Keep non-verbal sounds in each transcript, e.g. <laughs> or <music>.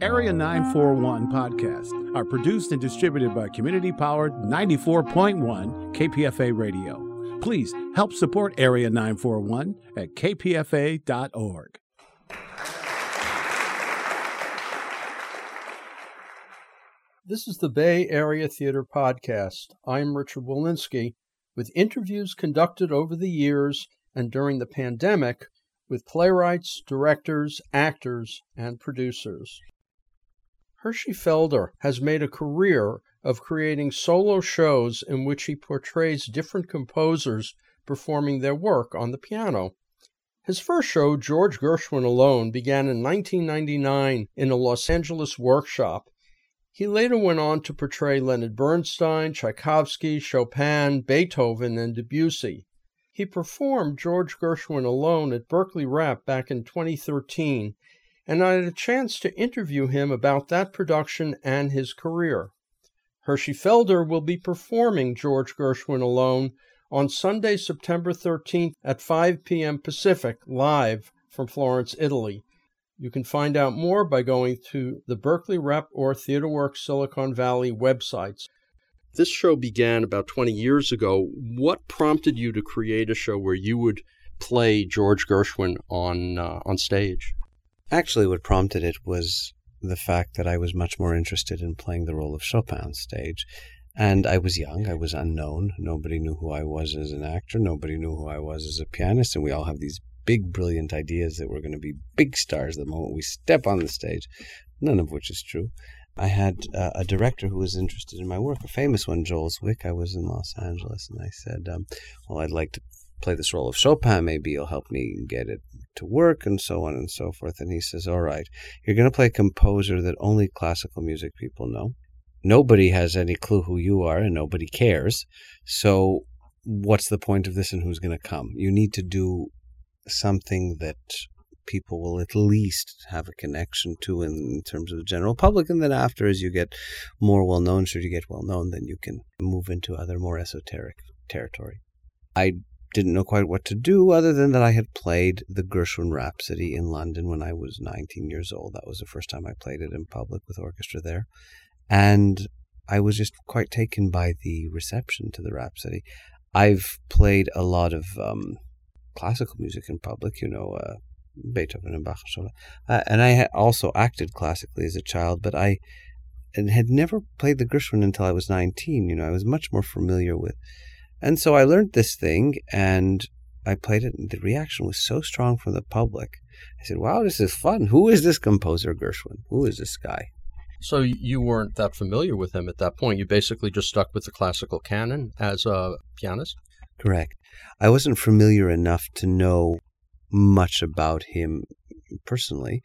Area 941 podcasts are produced and distributed by community powered 94.1 KPFA Radio. Please help support Area 941 at kpfa.org. This is the Bay Area Theater Podcast. I'm Richard Wolinsky with interviews conducted over the years and during the pandemic with playwrights, directors, actors, and producers. Hershey Felder has made a career of creating solo shows in which he portrays different composers performing their work on the piano. His first show, George Gershwin Alone, began in 1999 in a Los Angeles workshop. He later went on to portray Leonard Bernstein, Tchaikovsky, Chopin, Beethoven, and Debussy. He performed George Gershwin Alone at Berkeley Rep back in 2013, and I had a chance to interview him about that production and his career. Hershey Felder will be performing George Gershwin Alone on Sunday, September 13th at 5 p.m. Pacific, live from Florence, Italy. You can find out more by going to the Berkeley Rep or TheaterWorks Silicon Valley websites. This show began about 20 years ago. What prompted you to create a show where you would play George Gershwin on uh, on stage? Actually, what prompted it was the fact that I was much more interested in playing the role of Chopin on stage. And I was young, I was unknown. Nobody knew who I was as an actor, nobody knew who I was as a pianist, and we all have these big, brilliant ideas that we're going to be big stars the moment we step on the stage, none of which is true. I had uh, a director who was interested in my work, a famous one, Joel Zwick. I was in Los Angeles, and I said, um, "Well, I'd like to play this role of Chopin. Maybe you'll help me get it to work, and so on and so forth." And he says, "All right, you're going to play a composer that only classical music people know. Nobody has any clue who you are, and nobody cares. So, what's the point of this, and who's going to come? You need to do something that." people will at least have a connection to in terms of the general public. And then after, as you get more well known, should you get well known, then you can move into other more esoteric territory. I didn't know quite what to do other than that I had played the Gershwin Rhapsody in London when I was 19 years old. That was the first time I played it in public with orchestra there. And I was just quite taken by the reception to the Rhapsody. I've played a lot of um, classical music in public, you know, uh, Beethoven and Bach uh, and I also acted classically as a child, but I had never played the Gershwin until I was 19. You know, I was much more familiar with. And so I learned this thing and I played it, and the reaction was so strong from the public. I said, wow, this is fun. Who is this composer, Gershwin? Who is this guy? So you weren't that familiar with him at that point. You basically just stuck with the classical canon as a pianist? Correct. I wasn't familiar enough to know much about him personally.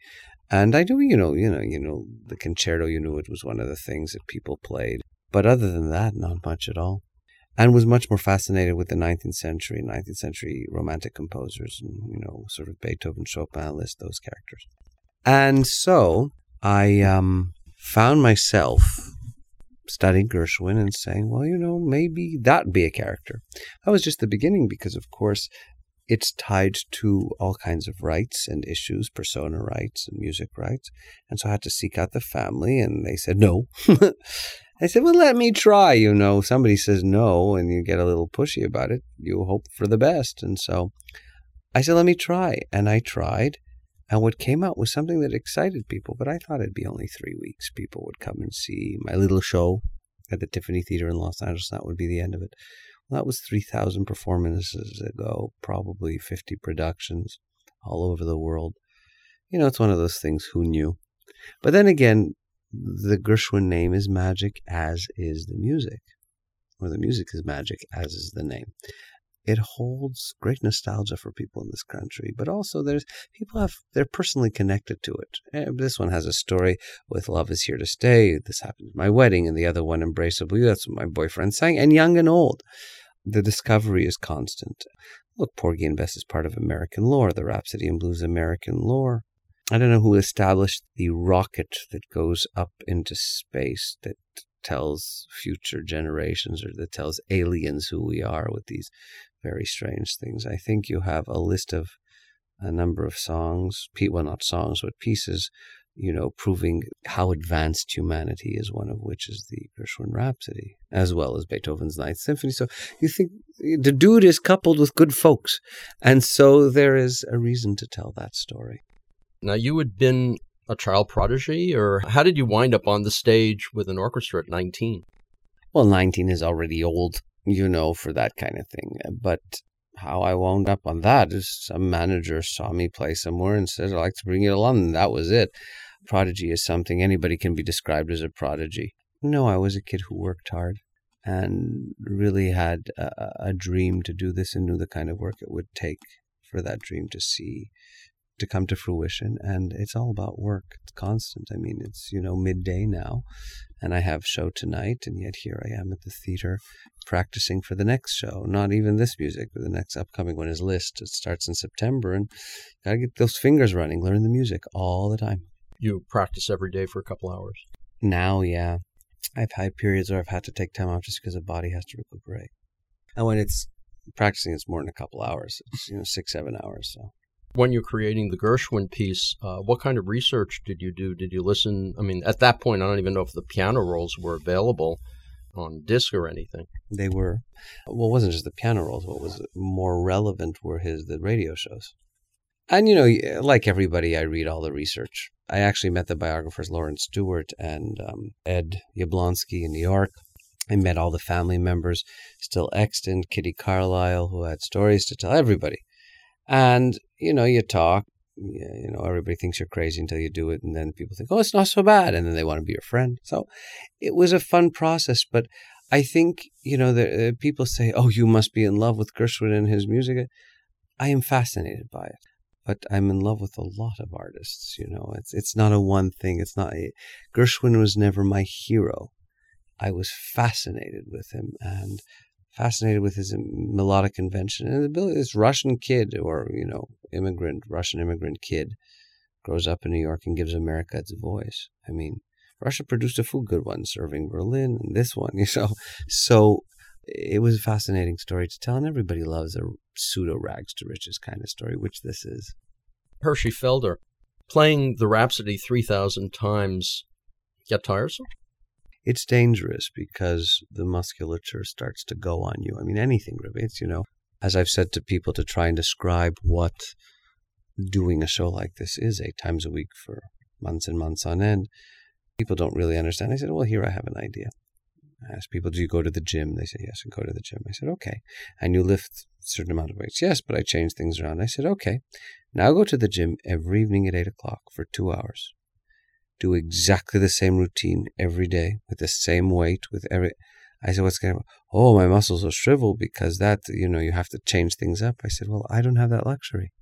And I do, you know, you know, you know, the concerto, you knew it was one of the things that people played. But other than that, not much at all. And was much more fascinated with the 19th century, 19th century romantic composers, and, you know, sort of Beethoven, Chopin, Liszt those characters. And so I um, found myself studying Gershwin and saying, well, you know, maybe that'd be a character. That was just the beginning because, of course, it's tied to all kinds of rights and issues, persona rights and music rights. And so I had to seek out the family, and they said no. <laughs> I said, well, let me try. You know, somebody says no, and you get a little pushy about it. You hope for the best. And so I said, let me try. And I tried. And what came out was something that excited people, but I thought it'd be only three weeks. People would come and see my little show at the Tiffany Theater in Los Angeles. That would be the end of it. Well, That was 3,000 performances ago, probably 50 productions all over the world. You know, it's one of those things, who knew? But then again, the Gershwin name is magic, as is the music, or the music is magic, as is the name. It holds great nostalgia for people in this country, but also there's people have they're personally connected to it. Eh, this one has a story with "Love Is Here to Stay." This happened at my wedding, and the other one, "Embraceable." That's what my boyfriend sang, and young and old the discovery is constant. Look, Porgy and Bess is part of American lore, the Rhapsody in Blues American lore. I don't know who established the rocket that goes up into space that tells future generations or that tells aliens who we are with these very strange things. I think you have a list of a number of songs, well, not songs, but pieces you know, proving how advanced humanity is, one of which is the Gershwin Rhapsody, as well as Beethoven's Ninth Symphony. So you think the dude is coupled with good folks. And so there is a reason to tell that story. Now, you had been a child prodigy, or how did you wind up on the stage with an orchestra at 19? Well, 19 is already old, you know, for that kind of thing. But how I wound up on that is some manager saw me play somewhere and said, I'd like to bring you to London. That was it. Prodigy is something anybody can be described as a prodigy. No, I was a kid who worked hard and really had a, a dream to do this and knew the kind of work it would take for that dream to see to come to fruition and it's all about work. It's constant. I mean it's you know midday now and i have show tonight and yet here i am at the theater practicing for the next show not even this music but the next upcoming one is Liszt it starts in september and got to get those fingers running learn the music all the time. You practice every day for a couple hours? Now yeah. I've had periods where i've had to take time off just because the body has to recuperate. And when it's practicing it's more than a couple hours. It's you know six seven hours so when you're creating the Gershwin piece, uh, what kind of research did you do? Did you listen? I mean, at that point, I don't even know if the piano rolls were available on disc or anything. They were. Well, it wasn't just the piano rolls. What was more relevant were his the radio shows. And you know, like everybody, I read all the research. I actually met the biographers Lawrence Stewart and um, Ed Jablonski in New York. I met all the family members, still extant, Kitty Carlisle, who had stories to tell everybody. And, you know, you talk, you know, everybody thinks you're crazy until you do it. And then people think, oh, it's not so bad. And then they want to be your friend. So it was a fun process. But I think, you know, the, uh, people say, oh, you must be in love with Gershwin and his music. I am fascinated by it. But I'm in love with a lot of artists, you know. It's it's not a one thing. It's not a, Gershwin was never my hero. I was fascinated with him and fascinated with his melodic invention and the ability. This Russian kid, or you know, immigrant Russian immigrant kid, grows up in New York and gives America its voice. I mean, Russia produced a few good ones, Irving Berlin and this one. <laughs> You know, so it was a fascinating story to tell, and everybody loves a pseudo rags to riches kind of story, which this is. Hershey Felder, playing the Rhapsody three thousand times, get tiresome? It's dangerous because the musculature starts to go on you. I mean, anything really. It's, you know, as I've said to people to try and describe what doing a show like this is eight times a week for months and months on end, people don't really understand. I said, well, here I have an idea. I asked people, do you go to the gym? They said, yes, I go to the gym. I said, okay. And you lift a certain amount of weights? Yes, but I change things around. I said, okay. Now go to the gym every evening at eight o'clock for two hours do exactly the same routine every day with the same weight with every I said, what's going to Oh, my muscles are shriveled because that, you know, you have to change things up. I said, well, I don't have that luxury.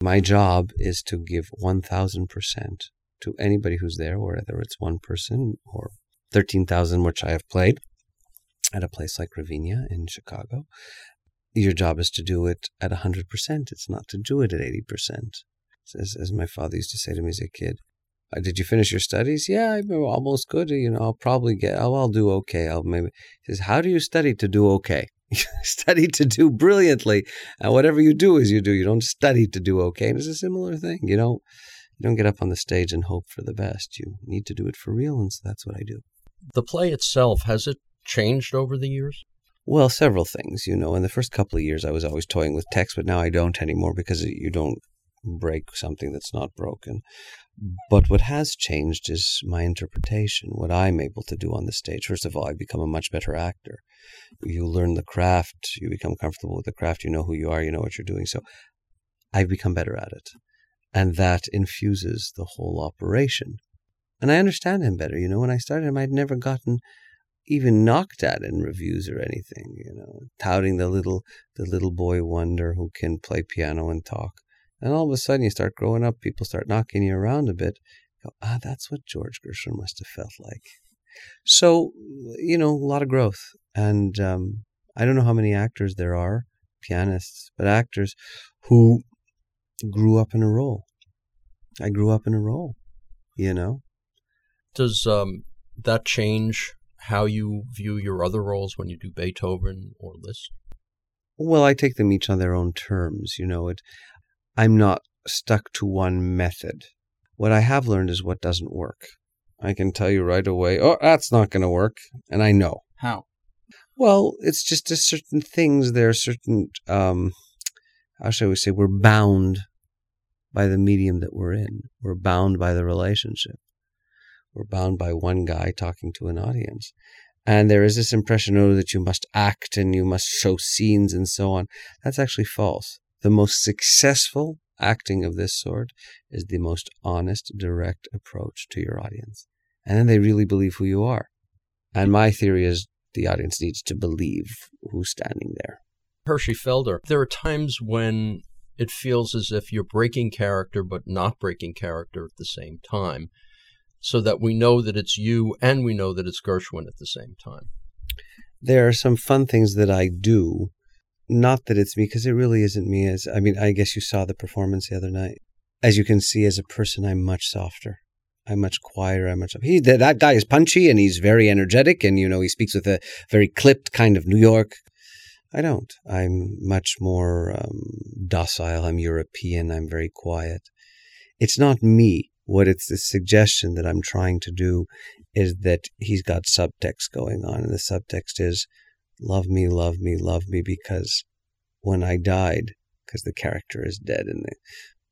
My job is to give 1000% to anybody who's there, whether it's one person or 13,000, which I have played at a place like Ravinia in Chicago. Your job is to do it at 100%. It's not to do it at 80%. As, as my father used to say to me as a kid, Uh, did you finish your studies? Yeah, I'm almost good. You know, I'll probably get, I'll, I'll do okay. I'll maybe, he says, how do you study to do okay? <laughs> study to do brilliantly. And whatever you do is you do. You don't study to do okay. And it's a similar thing. You don't, you don't get up on the stage and hope for the best. You need to do it for real. And so that's what I do. The play itself, has it changed over the years? Well, several things. You know, in the first couple of years, I was always toying with text, but now I don't anymore because you don't break something that's not broken. Mm-hmm. But what has changed is my interpretation, what I'm able to do on the stage. First of all, I've become a much better actor. You learn the craft, you become comfortable with the craft, you know who you are, you know what you're doing. So I've become better at it. And that infuses the whole operation. And I understand him better. You know, when I started him, I'd never gotten even knocked at in reviews or anything, you know, touting the little the little boy wonder who can play piano and talk. And all of a sudden, you start growing up, people start knocking you around a bit. You go, ah, that's what George Gershwin must have felt like. So, you know, a lot of growth. And um, I don't know how many actors there are, pianists, but actors who grew up in a role. I grew up in a role, you know. Does um, that change how you view your other roles when you do Beethoven or Liszt? Well, I take them each on their own terms. You know, it I'm not stuck to one method. What I have learned is what doesn't work. I can tell you right away, oh, that's not going to work. And I know. How? Well, it's just a certain things. There are certain, um, how shall we say, we're bound by the medium that we're in. We're bound by the relationship. We're bound by one guy talking to an audience. And there is this impression, oh, that you must act and you must show scenes and so on. That's actually false. The most successful acting of this sort is the most honest, direct approach to your audience. And then they really believe who you are. And my theory is the audience needs to believe who's standing there. Hershey Felder, there are times when it feels as if you're breaking character but not breaking character at the same time, so that we know that it's you and we know that it's Gershwin at the same time. There are some fun things that I do. Not that it's me, because it really isn't me. As I mean, I guess you saw the performance the other night. As you can see, as a person, I'm much softer. I'm much quieter. I'm much. He that guy is punchy and he's very energetic, and you know he speaks with a very clipped kind of New York. I don't. I'm much more um, docile. I'm European. I'm very quiet. It's not me. What it's the suggestion that I'm trying to do is that he's got subtext going on, and the subtext is, "Love me, love me, love me," because when I died, because the character is dead in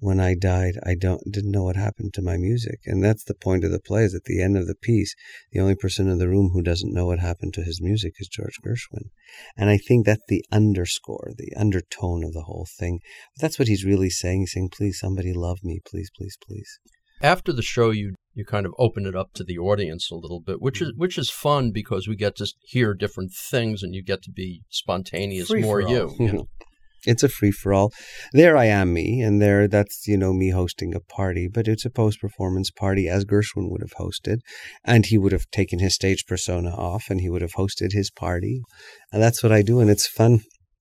when I died, I don't didn't know what happened to my music, and that's the point of the play. Is at the end of the piece, the only person in the room who doesn't know what happened to his music is George Gershwin, and I think that's the underscore, the undertone of the whole thing. But that's what he's really saying. He's saying, "Please, somebody love me, please, please, please." After the show, you you kind of open it up to the audience a little bit, which is mm-hmm. which is fun because we get to hear different things, and you get to be spontaneous, Free more you. you know? <laughs> It's a free for all. There I am me, and there that's you know me hosting a party, but it's a post performance party as Gershwin would have hosted, and he would have taken his stage persona off, and he would have hosted his party, and that's what I do, and it's fun.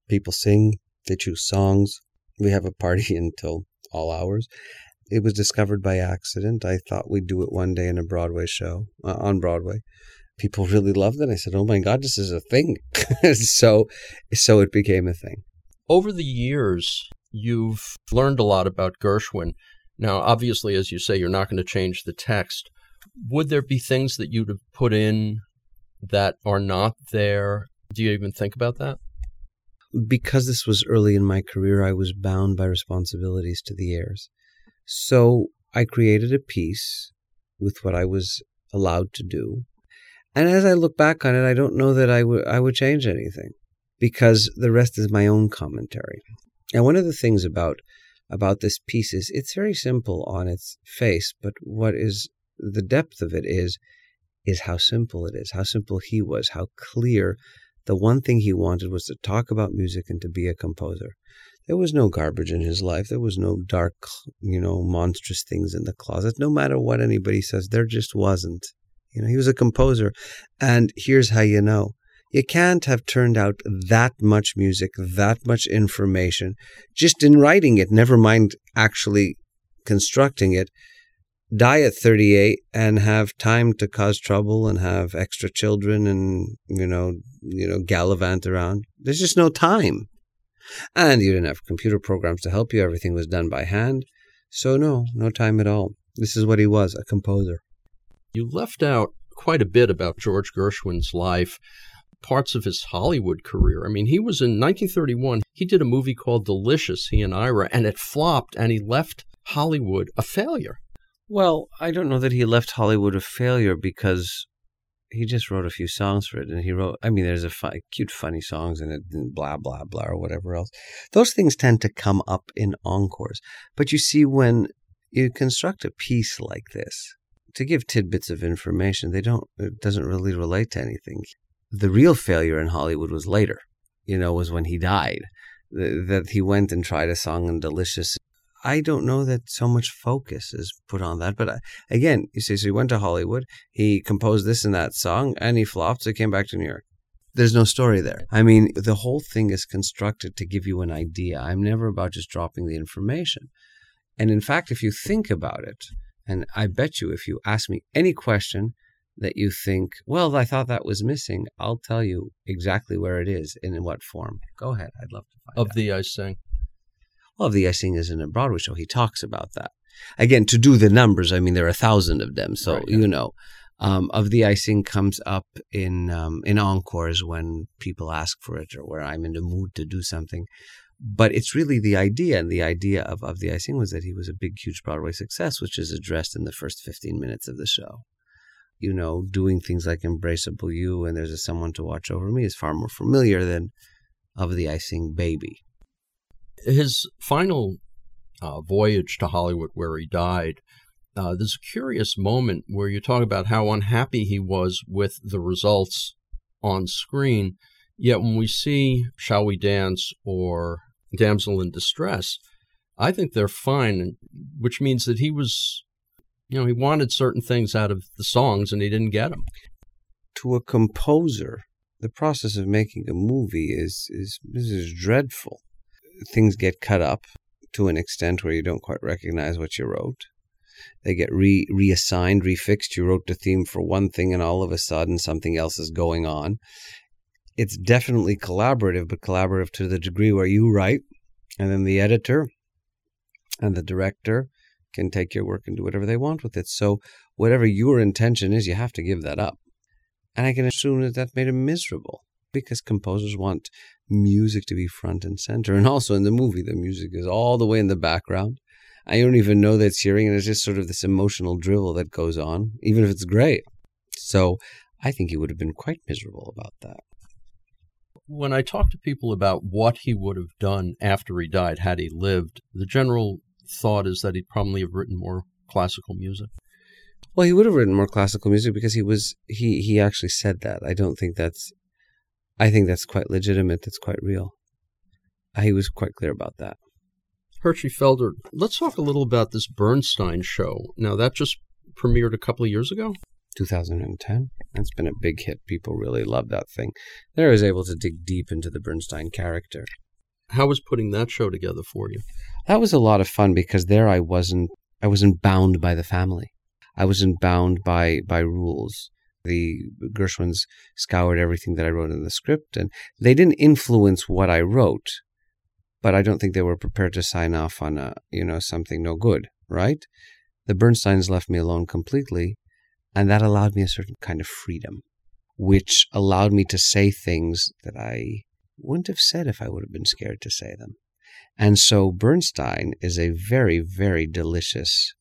People sing, they choose songs. We have a party <laughs> until all hours. It was discovered by accident. I thought we'd do it one day in a Broadway show uh, on Broadway. People really loved it. I said, "Oh my God, this is a thing!" <laughs> so, so it became a thing. Over the years, you've learned a lot about Gershwin. Now, obviously, as you say, you're not going to change the text. Would there be things that you'd have put in that are not there? Do you even think about that? Because this was early in my career, I was bound by responsibilities to the heirs. So I created a piece with what I was allowed to do. And as I look back on it, I don't know that I would I would change anything because the rest is my own commentary. And one of the things about about this piece is it's very simple on its face, but what is the depth of it is is how simple it is, how simple he was, how clear the one thing he wanted was to talk about music and to be a composer. There was no garbage in his life. There was no dark, you know, monstrous things in the closet. No matter what anybody says, there just wasn't. You know, he was a composer. And here's how you know you can't have turned out that much music, that much information, just in writing it, never mind actually constructing it. Die at 38 and have time to cause trouble and have extra children and, you know, you know, gallivant around. There's just no time. And you didn't have computer programs to help you. Everything was done by hand. So, no, no time at all. This is what he was a composer. You left out quite a bit about George Gershwin's life parts of his Hollywood career. I mean, he was in 1931, he did a movie called Delicious, he and Ira, and it flopped, and he left Hollywood a failure. Well, I don't know that he left Hollywood a failure because he just wrote a few songs for it. And he wrote, I mean, there's a cute, funny songs in it, and blah, blah, blah, or whatever else. Those things tend to come up in encores. But you see, when you construct a piece like this, to give tidbits of information, they don't, it doesn't really relate to anything the real failure in Hollywood was later, you know, was when he died. that he went and tried a song in Delicious. I don't know that so much focus is put on that. But uh, again, you see, so he went to Hollywood, he composed this and that song, and he flopped, so he came back to New York. There's no story there. I mean, the whole thing is constructed to give you an idea. I'm never about just dropping the information. And in fact, if you think about it, and I bet you if you ask me any question, that you think, well, I thought that was missing, I'll tell you exactly where it is and in what form. Go ahead. I'd love to find of out. Thee I Sing. Of Thee I Sing isn't a Broadway show. He talks about that. Again, to do the numbers, I mean, there are a thousand of them. So, Right, yeah. you know, um, Of Thee I Sing comes up in, um, in encores when people ask for it or where I'm in the mood to do something. But it's really the idea. And the idea of, of Thee I Sing was that he was a big, huge Broadway success, which is addressed in the first 15 minutes of the show you know, doing things like Embraceable You and There's a Someone to Watch Over Me is far more familiar than Of Thee I Sing Baby. His final uh, voyage to Hollywood, where he died, uh, there's a curious moment where you talk about how unhappy he was with the results on screen. Yet when we see Shall We Dance or Damsel in Distress, I think they're fine, which means that he was, you know, he wanted certain things out of the songs and he didn't get them. To a composer, the process of making a movie is, is, is dreadful. Things get cut up to an extent where you don't quite recognize what you wrote. They get re reassigned, refixed. You wrote the theme for one thing, and all of a sudden something else is going on. It's definitely collaborative, but collaborative to the degree where you write, and then the editor and the director can take your work and do whatever they want with it. So, whatever your intention is, you have to give that up. And I can assume that that made him miserable because composers want music to be front and center. And also in the movie, the music is all the way in the background. I don't even know that it's hearing, and it's just sort of this emotional drivel that goes on, even if it's great. So I think he would have been quite miserable about that. When I talk to people about what he would have done after he died had he lived, the general thought is that he'd probably have written more classical music. Well, he would have written more classical music because he was he he actually said that. I don't think that's I think that's quite legitimate. That's quite real. He was quite clear about that. Hershey Felder, let's talk a little about this Bernstein show. Now, that just premiered a couple of years ago. 2010. That's been a big hit. People really love that thing. There I was able to dig deep into the Bernstein character. How was putting that show together for you? That was a lot of fun because there I wasn't I wasn't bound by the family. I wasn't bound by by rules. The Gershwins scoured everything that I wrote in the script and they didn't influence what I wrote, but I don't think they were prepared to sign off on a, you know, something no good, right? The Bernsteins left me alone completely, and that allowed me a certain kind of freedom, which allowed me to say things that I wouldn't have said if I would have been scared to say them. And so Bernstein is a very, very delicious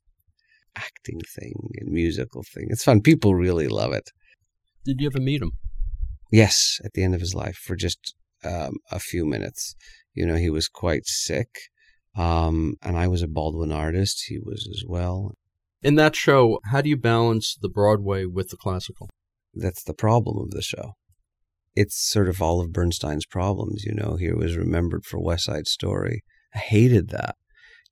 acting thing and musical thing. It's fun. People really love it. Did you ever meet him? Yes, at the end of his life for just um, a few minutes. You know, he was quite sick. Um, and I was a Baldwin artist. He was as well. In that show, how do you balance the Broadway with the classical? That's the problem of the show. It's sort of all of Bernstein's problems. You know, he was remembered for West Side Story. I hated that.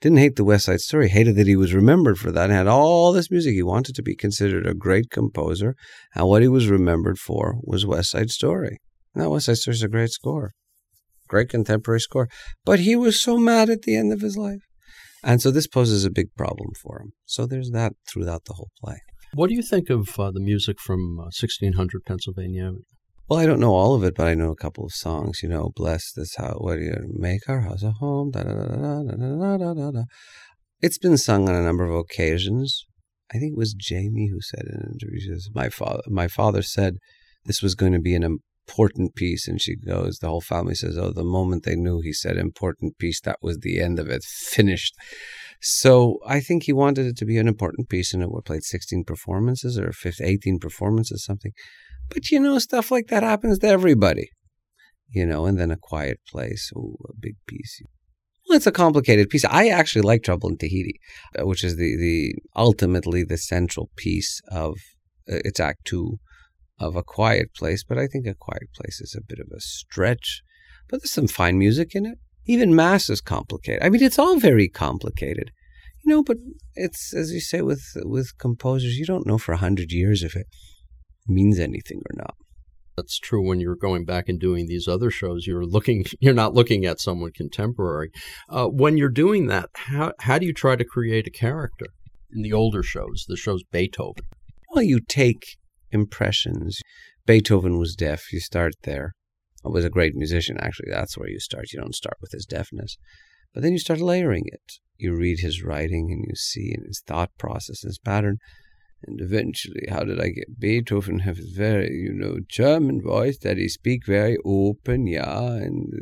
Didn't hate the West Side Story. Hated that he was remembered for that and had all this music. He wanted to be considered a great composer. And what he was remembered for was West Side Story. Now, West Side Story is a great score, great contemporary score. But he was so mad at the end of his life. And so this poses a big problem for him. So there's that throughout the whole play. What do you think of uh, the music from uh, 1600 Pennsylvania? Well, I don't know all of it, but I know a couple of songs. You know, "Bless This House," "What Do You Make Our House a Home." Da da da da da da da da. It's been sung on a number of occasions. I think it was Jamie who said in an interview, she says, "My father, my father said this was going to be an important piece," and she goes, the whole family says, "Oh, the moment they knew he said important piece, that was the end of it, finished." So I think he wanted it to be an important piece, and it played 16 performances or 15, 18 performances, something. But you know, stuff like that happens to everybody. You know, and then a quiet place, oh, a big piece. Well, it's a complicated piece. I actually like Trouble in Tahiti, uh, which is the, the ultimately the central piece of uh, it's Act Two of A Quiet Place. But I think A Quiet Place is a bit of a stretch. But there's some fine music in it. Even Mass is complicated. I mean, it's all very complicated, you know. But it's as you say with with composers, you don't know for a hundred years if it means anything or not. That's true when you're going back and doing these other shows. You're looking, <laughs> you're not looking at someone contemporary. Uh, when you're doing that, how how do you try to create a character in the older shows, the shows Beethoven? Well, you take impressions. Beethoven was deaf. You start there. He was a great musician, actually. That's where you start. You don't start with his deafness. But then you start layering it. You read his writing and you see in his thought process, his pattern. And eventually, how did I get Beethoven have a very, you know, German voice that he speak very open, yeah, and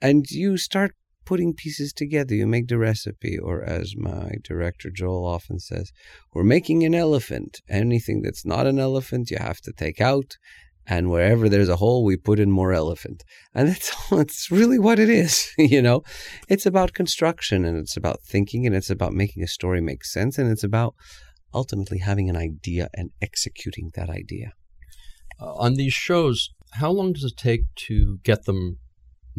and you start putting pieces together. You make the recipe, or as my director Joel often says, we're making an elephant. Anything that's not an elephant, you have to take out. And wherever there's a hole, we put in more elephant. And that's <laughs> that's really what it is. <laughs> you know, it's about construction and it's about thinking and it's about making a story make sense and it's about ultimately having an idea and executing that idea. Uh, on these shows, how long does it take to get them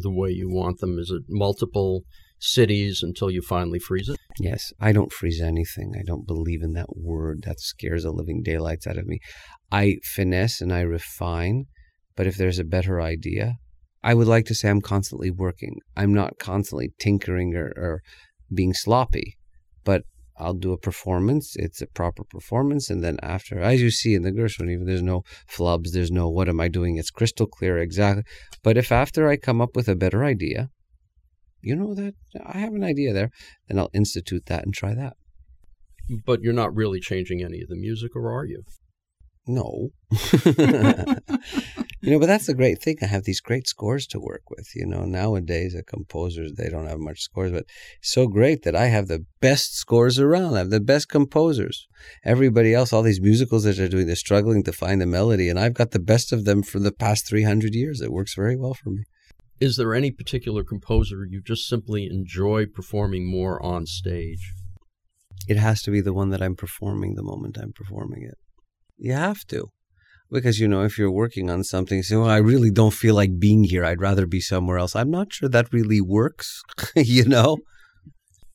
the way you want them? Is it multiple cities until you finally freeze it? Yes, I don't freeze anything. I don't believe in that word. That scares the living daylights out of me. I finesse and I refine, but if there's a better idea, I would like to say I'm constantly working. I'm not constantly tinkering or, or being sloppy, but I'll do a performance. It's a proper performance. And then after, as you see in the Gershwin, even there's no flubs, there's no what am I doing? It's crystal clear exactly. But if after I come up with a better idea, you know that I have an idea there, then I'll institute that and try that. But you're not really changing any of the music, or are you? No. <laughs> <laughs> you know, but that's the great thing. I have these great scores to work with. You know, nowadays the composers they don't have much scores, but so great that I have the best scores around. I have the best composers. Everybody else, all these musicals that are doing, they're struggling to find the melody, and I've got the best of them for the past three hundred years. It works very well for me. Is there any particular composer you just simply enjoy performing more on stage? It has to be the one that I'm performing the moment I'm performing it. You have to. Because, you know, if you're working on something, say, well, I really don't feel like being here. I'd rather be somewhere else. I'm not sure that really works, <laughs> you know?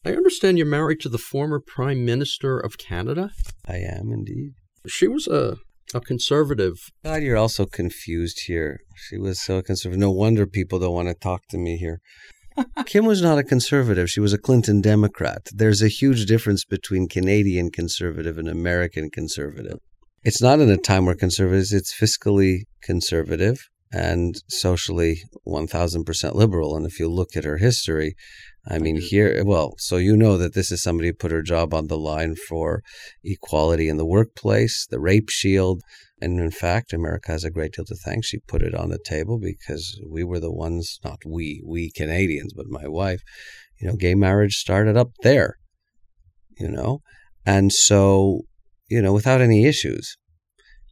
I understand you're married to the former Prime Minister of Canada. I am indeed. She was a, a conservative. God, you're also confused here. She was so conservative. No wonder people don't want to talk to me here. <laughs> Kim was not a conservative. She was a Clinton Democrat. There's a huge difference between Canadian conservative and American conservative it's not in a time where conservatives, it's fiscally conservative and socially 1000% liberal. And if you look at her history, I mean, here, well, so you know that this is somebody who put her job on the line for equality in the workplace, the rape shield. And in fact, America has a great deal to thank. She put it on the table because we were the ones, not we, we Canadians, but my wife, you know, gay marriage started up there, you know? And so you know, without any issues,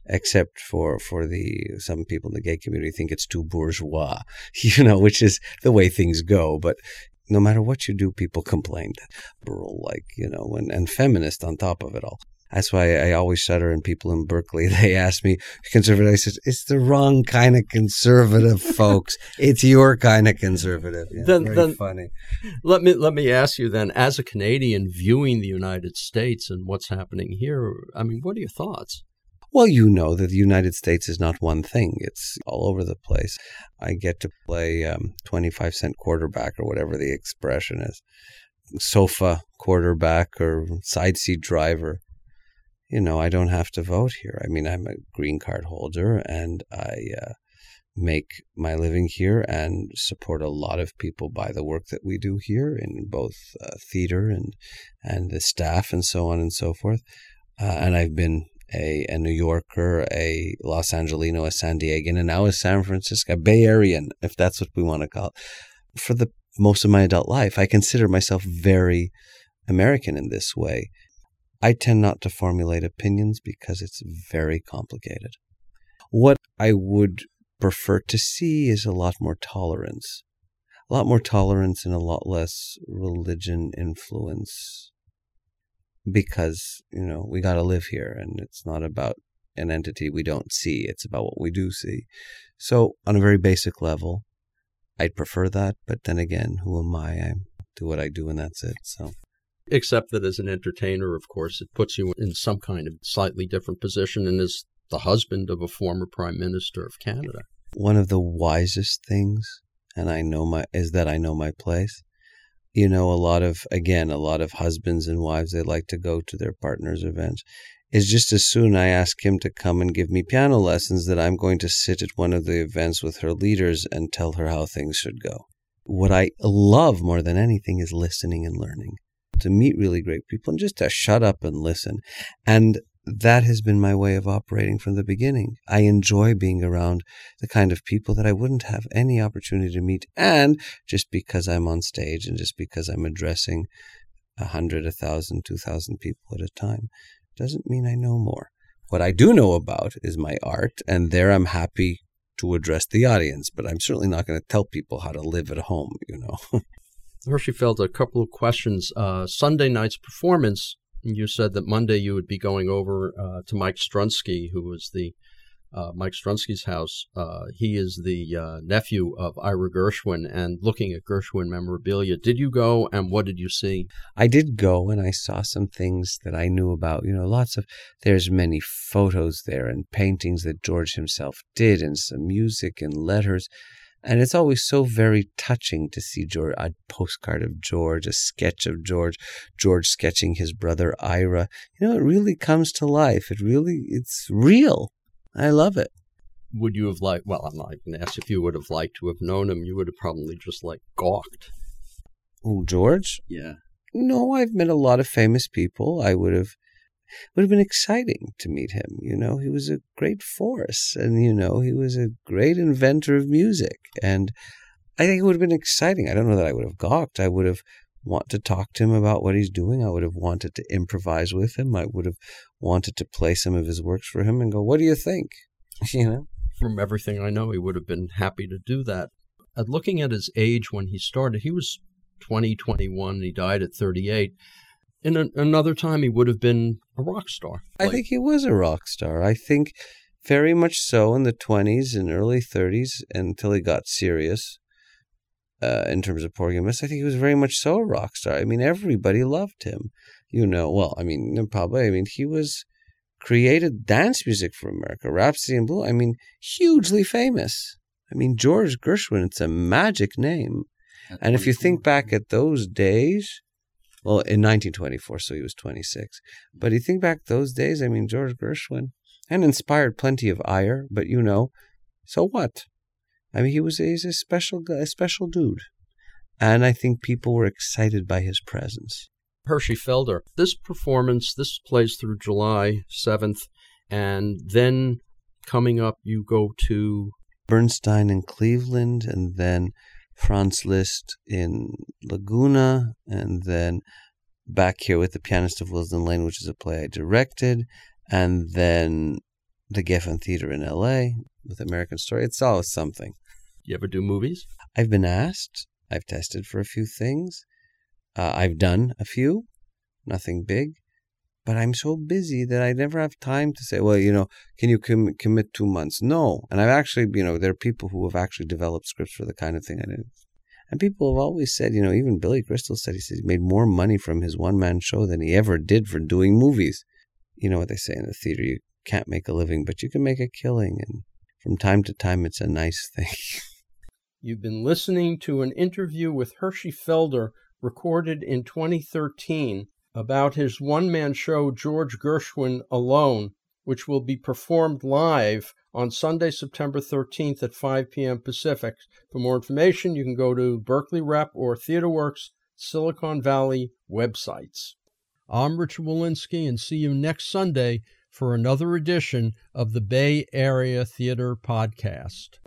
except for for the some people in the gay community think it's too bourgeois, <laughs> you know, which is the way things go. But no matter what you do, people complain, liberal, like you know, and, and feminist on top of it all. That's why I always shudder. And people in Berkeley, <laughs> they ask me, conservative. I said, it's the wrong kind of conservative, <laughs> folks. It's your kind of conservative. Yeah, then, very then, funny. Let me let me ask you then, as a Canadian viewing the United States and what's happening here, I mean, what are your thoughts? Well, you know that the United States is not one thing. It's all over the place. I get to play um, 25 cent quarterback or whatever the expression is, sofa quarterback or side seat driver you know, I don't have to vote here. I mean, I'm a green card holder and I uh, make my living here and support a lot of people by the work that we do here in both uh, theater and and the staff and so on and so forth. Uh, and I've been a, a New Yorker, a Los Angelino, a San Diegan, and now a San Francisco, a Bay Arean, if that's what we want to call it. For the most of my adult life, I consider myself very American in this way. I tend not to formulate opinions because it's very complicated. What I would prefer to see is a lot more tolerance, a lot more tolerance and a lot less religion influence. Because, you know, we got to live here and it's not about an entity we don't see, it's about what we do see. So, on a very basic level, I'd prefer that, but then again, who am I? I do what I do and that's it. So except that as an entertainer, of course, it puts you in some kind of slightly different position and as the husband of a former prime minister of Canada. One of the wisest things, and I know my, is that I know my place. You know, a lot of, again, a lot of husbands and wives, they like to go to their partner's events. Is just as soon I ask him to come and give me piano lessons that I'm going to sit at one of the events with her leaders and tell her how things should go. What I love more than anything is listening and learning, to meet really great people and just to shut up and listen. And that has been my way of operating from the beginning. I enjoy being around the kind of people that I wouldn't have any opportunity to meet. And just because I'm on stage and just because I'm addressing a hundred, a thousand, two thousand people at a time doesn't mean I know more. What I do know about is my art, and there I'm happy to address the audience, but I'm certainly not going to tell people how to live at home, you know. <laughs> Hershey Felder, a couple of questions. Uh, Sunday night's performance you said that Monday you would be going over uh, to Mike Strunsky, who was the uh, Mike Strunsky's house. Uh, he is the uh, nephew of Ira Gershwin, and looking at Gershwin memorabilia. Did you go, and what did you see? I did go, and I saw some things that I knew about. You know, lots of there's many photos there and paintings that George himself did, and some music and letters. And it's always so very touching to see George, a postcard of George, a sketch of George, George sketching his brother Ira. You know, it really comes to life. It really, it's real. I love it. Would you have liked, well, I'm not going to ask if you would have liked to have known him. You would have probably just like gawked. Oh, George? Yeah. No, I've met a lot of famous people. I would have would have been exciting to meet him. You know, he was a great force, and you know, he was a great inventor of music, and I think it would have been exciting. I don't know that I would have gawked. I would have want to talk to him about what he's doing. I would have wanted to improvise with him. I would have wanted to play some of his works for him and go, "What do you think?" <laughs> You know. From everything I know, he would have been happy to do that. At looking at his age when he started, he was 20, 21. He died at 38 in a, another time he would have been a rock star. I think he was a rock star. I think very much so in the 20s and early 30s until he got serious uh, in terms of Porgy and Bess. I think he was very much so a rock star. I mean, everybody loved him. You know, well, I mean, probably, I mean, he was created dance music for America, Rhapsody in Blue. I mean, hugely famous. I mean, George Gershwin, it's a magic name. and if you think back at those days, well, in 1924, so he was 26. But you think back those days, I mean, George Gershwin, and inspired plenty of ire, but you know, so what? I mean, he was he's a special a special dude, and I think people were excited by his presence. Hershey Felder, this performance this plays through July 7th, and then coming up, you go to Bernstein in Cleveland, and then Franz Liszt in Laguna, and then back here with The Pianist of Willesden Lane, which is a play I directed, and then the Geffen Theater in LA with American Story. It's always something. You ever do movies? I've been asked. I've tested for a few things. Uh, I've done a few, nothing big but I'm so busy that I never have time to say, well, you know, can you com- commit two months? No. And I've actually, you know, there are people who have actually developed scripts for the kind of thing I do. And people have always said, you know, even Billy Crystal said he said he made more money from his one man show than he ever did for doing movies. You know what they say in the theater, you can't make a living, but you can make a killing. And from time to time, it's a nice thing. <laughs> You've been listening to an interview with Hershey Felder recorded in 2013 about his one man show, George Gershwin Alone, which will be performed live on Sunday, September 13th at 5 p.m. Pacific. For more information, you can go to Berkeley Rep or TheaterWorks Silicon Valley websites. I'm Richard Wolinsky, and see you next Sunday for another edition of the Bay Area Theater Podcast.